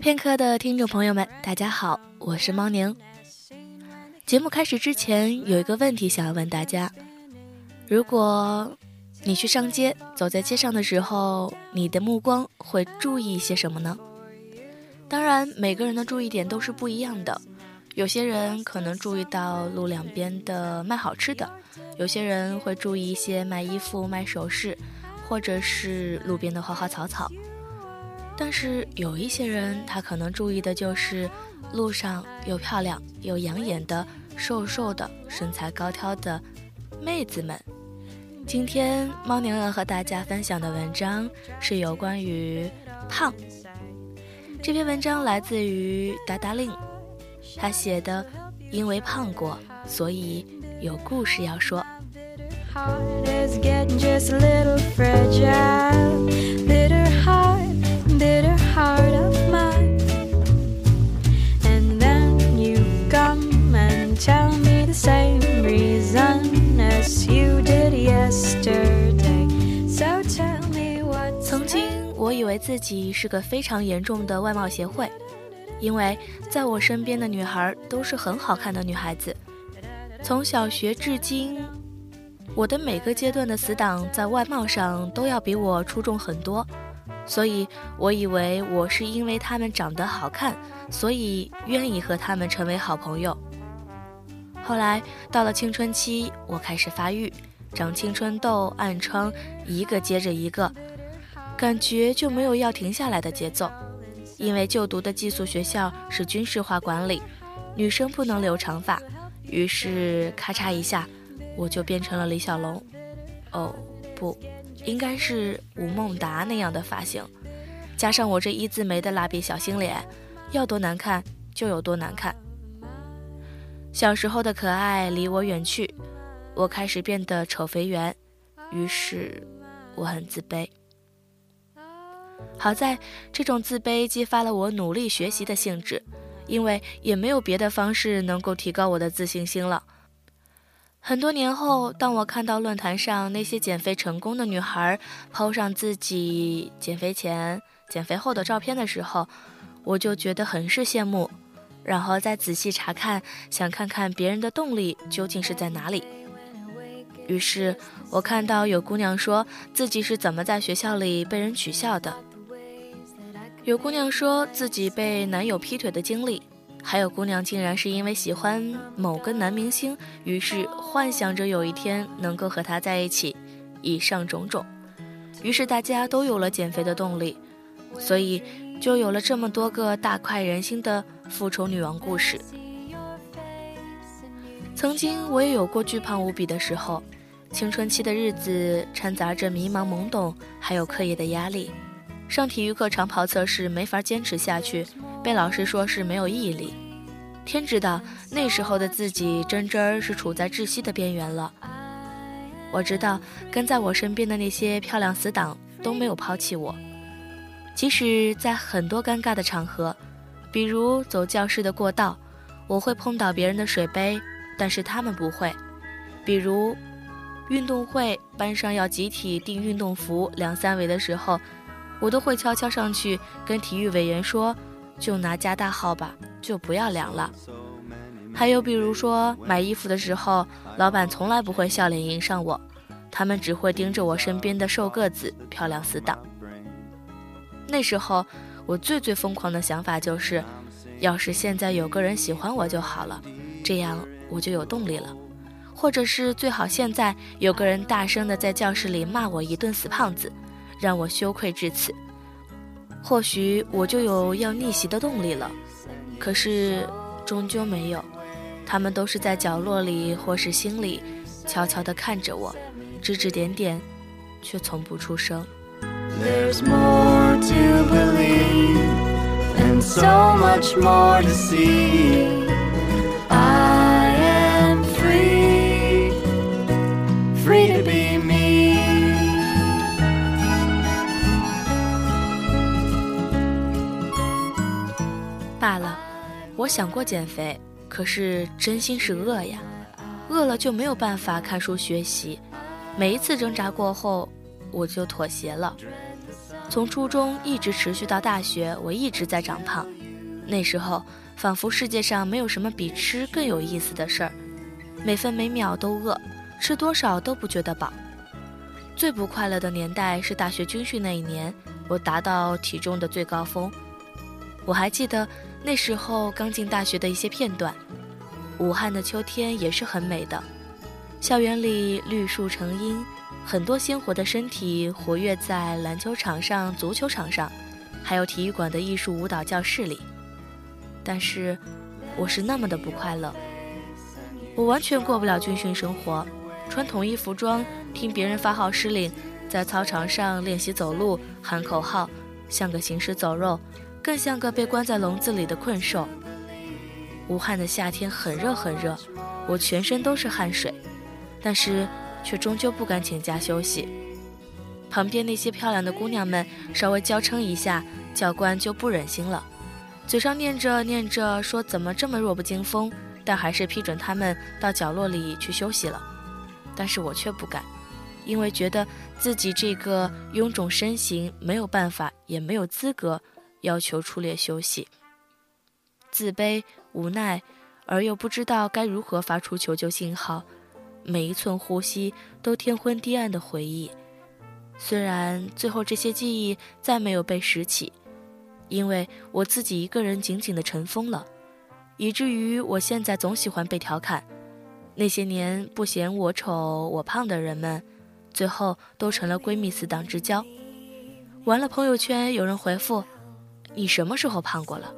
片刻的听众朋友们，大家好，我是猫宁。节目开始之前，有一个问题想要问大家：如果你去上街，走在街上的时候，你的目光会注意一些什么呢？当然，每个人的注意点都是不一样的。有些人可能注意到路两边的卖好吃的，有些人会注意一些卖衣服、卖首饰，或者是路边的花花草草。但是有一些人，他可能注意的就是路上又漂亮又养眼的瘦瘦的、身材高挑的妹子们。今天猫宁要和大家分享的文章是有关于胖。这篇文章来自于达达令，他写的“因为胖过，所以有故事要说”。曾经我以为自己是个非常严重的外貌协会，因为在我身边的女孩都是很好看的女孩子。从小学至今，我的每个阶段的死党在外貌上都要比我出众很多。所以，我以为我是因为他们长得好看，所以愿意和他们成为好朋友。后来到了青春期，我开始发育，长青春痘、暗疮，一个接着一个，感觉就没有要停下来的节奏。因为就读的寄宿学校是军事化管理，女生不能留长发，于是咔嚓一下，我就变成了李小龙。哦，不。应该是吴孟达那样的发型，加上我这一字眉的蜡笔小新脸，要多难看就有多难看。小时候的可爱离我远去，我开始变得丑肥圆，于是我很自卑。好在这种自卑激发了我努力学习的兴致，因为也没有别的方式能够提高我的自信心了。很多年后，当我看到论坛上那些减肥成功的女孩抛上自己减肥前、减肥后的照片的时候，我就觉得很是羡慕，然后再仔细查看，想看看别人的动力究竟是在哪里。于是，我看到有姑娘说自己是怎么在学校里被人取笑的，有姑娘说自己被男友劈腿的经历。还有姑娘竟然是因为喜欢某个男明星，于是幻想着有一天能够和他在一起。以上种种，于是大家都有了减肥的动力，所以就有了这么多个大快人心的复仇女王故事。曾经我也有过巨胖无比的时候，青春期的日子掺杂着迷茫懵懂，还有课业的压力，上体育课长跑测试没法坚持下去。被老师说是没有毅力，天知道那时候的自己真真儿是处在窒息的边缘了。我知道跟在我身边的那些漂亮死党都没有抛弃我，即使在很多尴尬的场合，比如走教室的过道，我会碰倒别人的水杯，但是他们不会；比如运动会班上要集体订运动服两三围的时候，我都会悄悄上去跟体育委员说。就拿加大号吧，就不要量了。还有比如说买衣服的时候，老板从来不会笑脸迎上我，他们只会盯着我身边的瘦个子漂亮死党。那时候我最最疯狂的想法就是，要是现在有个人喜欢我就好了，这样我就有动力了。或者是最好现在有个人大声的在教室里骂我一顿死胖子，让我羞愧至此。或许我就有要逆袭的动力了，可是终究没有。他们都是在角落里或是心里，悄悄地看着我，指指点点，却从不出声。罢了，我想过减肥，可是真心是饿呀，饿了就没有办法看书学习。每一次挣扎过后，我就妥协了。从初中一直持续到大学，我一直在长胖。那时候仿佛世界上没有什么比吃更有意思的事儿，每分每秒都饿，吃多少都不觉得饱。最不快乐的年代是大学军训那一年，我达到体重的最高峰。我还记得那时候刚进大学的一些片段。武汉的秋天也是很美的，校园里绿树成荫，很多鲜活的身体活跃在篮球场上、足球场上，还有体育馆的艺术舞蹈教室里。但是，我是那么的不快乐，我完全过不了军训生活。穿统一服装，听别人发号施令，在操场上练习走路、喊口号，像个行尸走肉，更像个被关在笼子里的困兽。武汉的夏天很热很热，我全身都是汗水，但是却终究不敢请假休息。旁边那些漂亮的姑娘们稍微娇嗔一下，教官就不忍心了，嘴上念着念着说怎么这么弱不禁风，但还是批准他们到角落里去休息了。但是我却不敢，因为觉得自己这个臃肿身形没有办法，也没有资格要求出列休息。自卑、无奈，而又不知道该如何发出求救信号，每一寸呼吸都天昏地暗的回忆。虽然最后这些记忆再没有被拾起，因为我自己一个人紧紧的尘封了，以至于我现在总喜欢被调侃。那些年不嫌我丑我胖的人们，最后都成了闺蜜死党之交。完了，朋友圈有人回复：“你什么时候胖过了？”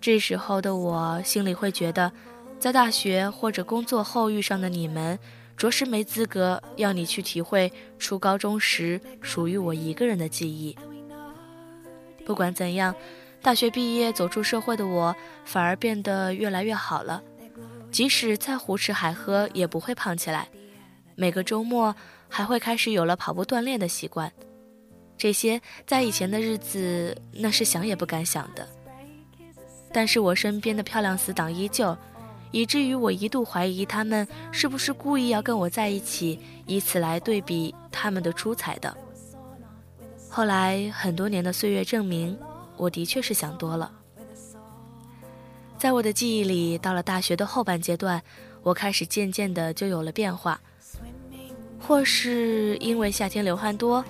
这时候的我心里会觉得，在大学或者工作后遇上的你们，着实没资格要你去体会初高中时属于我一个人的记忆。不管怎样，大学毕业走出社会的我，反而变得越来越好了。即使再胡吃海喝，也不会胖起来。每个周末还会开始有了跑步锻炼的习惯。这些在以前的日子，那是想也不敢想的。但是我身边的漂亮死党依旧，以至于我一度怀疑他们是不是故意要跟我在一起，以此来对比他们的出彩的。后来很多年的岁月证明，我的确是想多了。在我的记忆里，到了大学的后半阶段，我开始渐渐的就有了变化。或是因为夏天流汗多，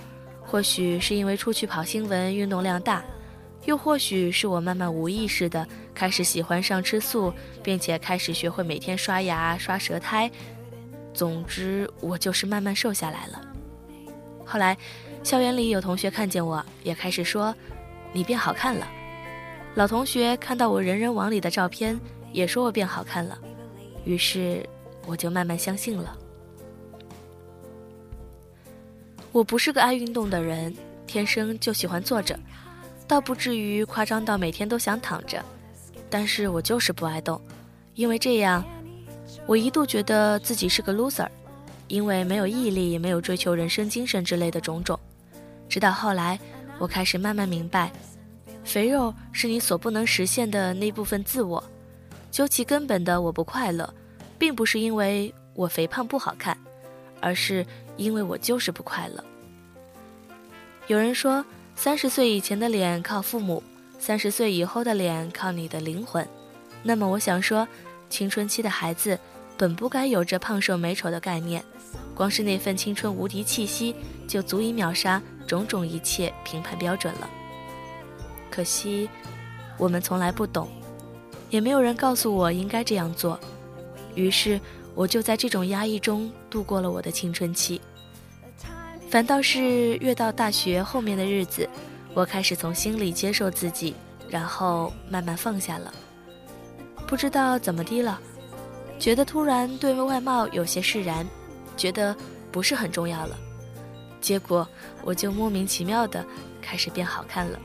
或许是因为出去跑新闻运动量大，又或许是我慢慢无意识的开始喜欢上吃素，并且开始学会每天刷牙刷舌苔。总之，我就是慢慢瘦下来了。后来，校园里有同学看见我，也开始说：“你变好看了。”老同学看到我人人网里的照片，也说我变好看了，于是我就慢慢相信了。我不是个爱运动的人，天生就喜欢坐着，倒不至于夸张到每天都想躺着，但是我就是不爱动，因为这样，我一度觉得自己是个 loser，因为没有毅力，也没有追求人生精神之类的种种。直到后来，我开始慢慢明白。肥肉是你所不能实现的那部分自我，究其根本的我不快乐，并不是因为我肥胖不好看，而是因为我就是不快乐。有人说，三十岁以前的脸靠父母，三十岁以后的脸靠你的灵魂。那么我想说，青春期的孩子本不该有着胖瘦美丑的概念，光是那份青春无敌气息，就足以秒杀种种一切评判标准了。可惜，我们从来不懂，也没有人告诉我应该这样做，于是我就在这种压抑中度过了我的青春期。反倒是越到大学后面的日子，我开始从心里接受自己，然后慢慢放下了。不知道怎么的了，觉得突然对外貌有些释然，觉得不是很重要了，结果我就莫名其妙的开始变好看了。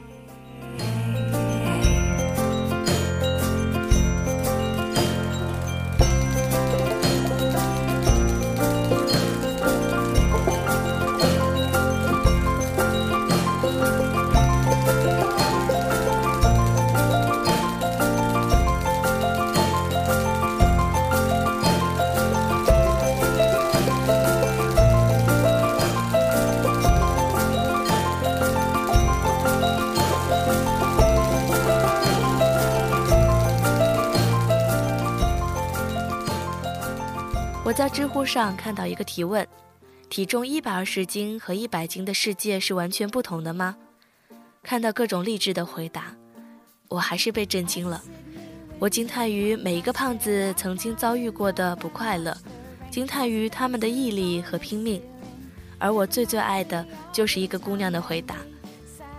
乎上看到一个提问：体重一百二十斤和一百斤的世界是完全不同的吗？看到各种励志的回答，我还是被震惊了。我惊叹于每一个胖子曾经遭遇过的不快乐，惊叹于他们的毅力和拼命。而我最最爱的就是一个姑娘的回答。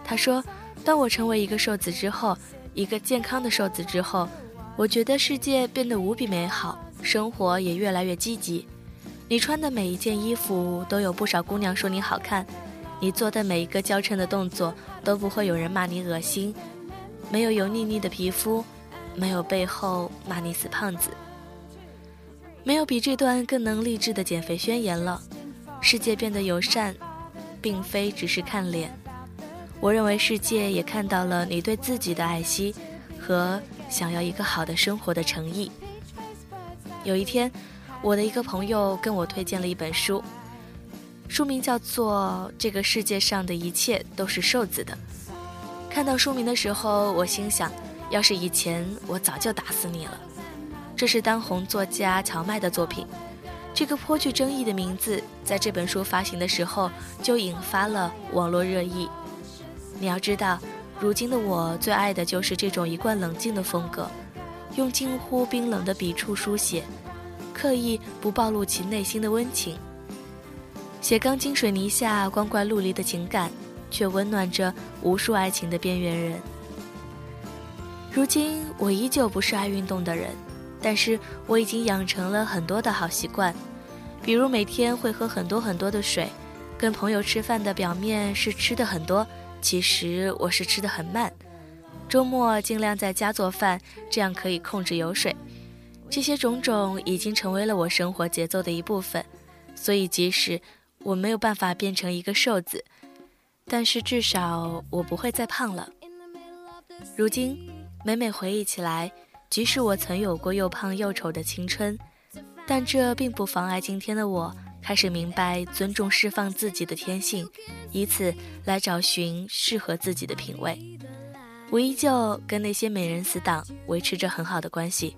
她说：“当我成为一个瘦子之后，一个健康的瘦子之后，我觉得世界变得无比美好。”生活也越来越积极，你穿的每一件衣服都有不少姑娘说你好看，你做的每一个娇嗔的动作都不会有人骂你恶心，没有油腻腻的皮肤，没有背后骂你死胖子，没有比这段更能励志的减肥宣言了。世界变得友善，并非只是看脸，我认为世界也看到了你对自己的爱惜和想要一个好的生活的诚意。有一天，我的一个朋友跟我推荐了一本书，书名叫做《这个世界上的一切都是瘦子的》。看到书名的时候，我心想，要是以前，我早就打死你了。这是当红作家乔麦的作品，这个颇具争议的名字，在这本书发行的时候就引发了网络热议。你要知道，如今的我最爱的就是这种一贯冷静的风格。用近乎冰冷的笔触书写，刻意不暴露其内心的温情，写钢筋水泥下光怪陆离的情感，却温暖着无数爱情的边缘人。如今我依旧不是爱运动的人，但是我已经养成了很多的好习惯，比如每天会喝很多很多的水，跟朋友吃饭的表面是吃的很多，其实我是吃的很慢。周末尽量在家做饭，这样可以控制油水。这些种种已经成为了我生活节奏的一部分，所以即使我没有办法变成一个瘦子，但是至少我不会再胖了。如今每每回忆起来，即使我曾有过又胖又丑的青春，但这并不妨碍今天的我开始明白尊重、释放自己的天性，以此来找寻适合自己的品味。我依旧跟那些美人死党维持着很好的关系。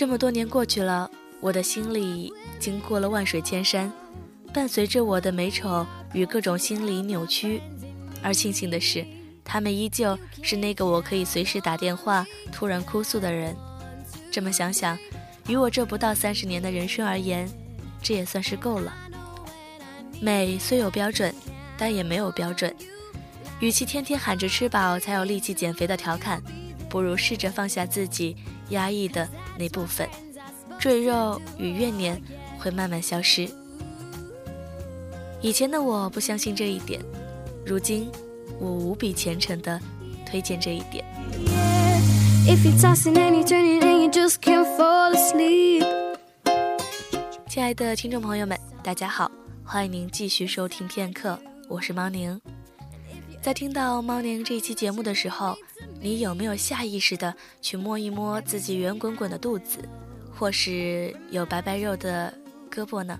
这么多年过去了，我的心里经过了万水千山，伴随着我的美丑与各种心理扭曲。而庆幸的是，他们依旧是那个我可以随时打电话、突然哭诉的人。这么想想，于我这不到三十年的人生而言，这也算是够了。美虽有标准，但也没有标准。与其天天喊着吃饱才有力气减肥的调侃，不如试着放下自己压抑的那部分，赘肉与怨念会慢慢消失。以前的我不相信这一点，如今我无比虔诚的推荐这一点。亲爱的听众朋友们，大家好，欢迎您继续收听片刻，我是猫宁。在听到猫宁这期节目的时候，你有没有下意识的去摸一摸自己圆滚滚的肚子，或是有白白肉的胳膊呢？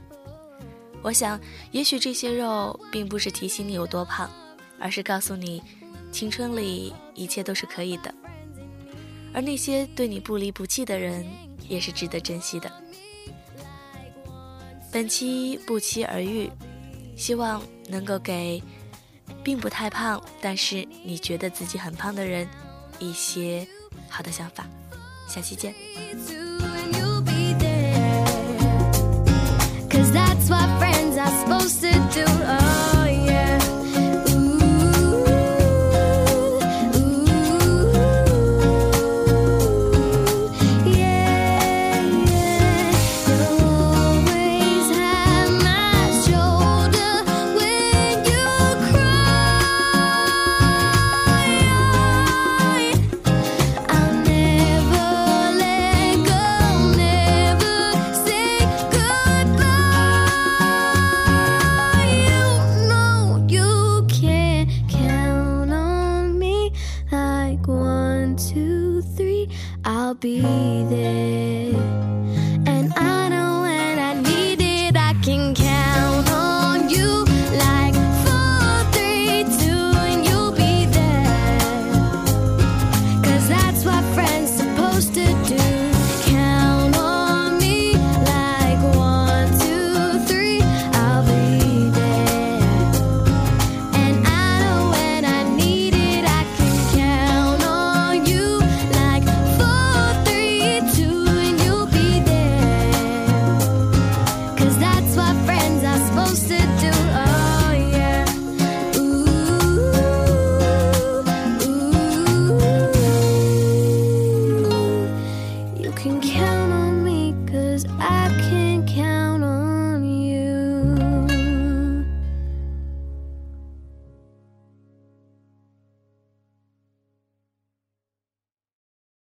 我想，也许这些肉并不是提醒你有多胖，而是告诉你，青春里一切都是可以的。而那些对你不离不弃的人，也是值得珍惜的。本期不期而遇，希望能够给。并不太胖，但是你觉得自己很胖的人，一些好的想法。下期见。I'll be there.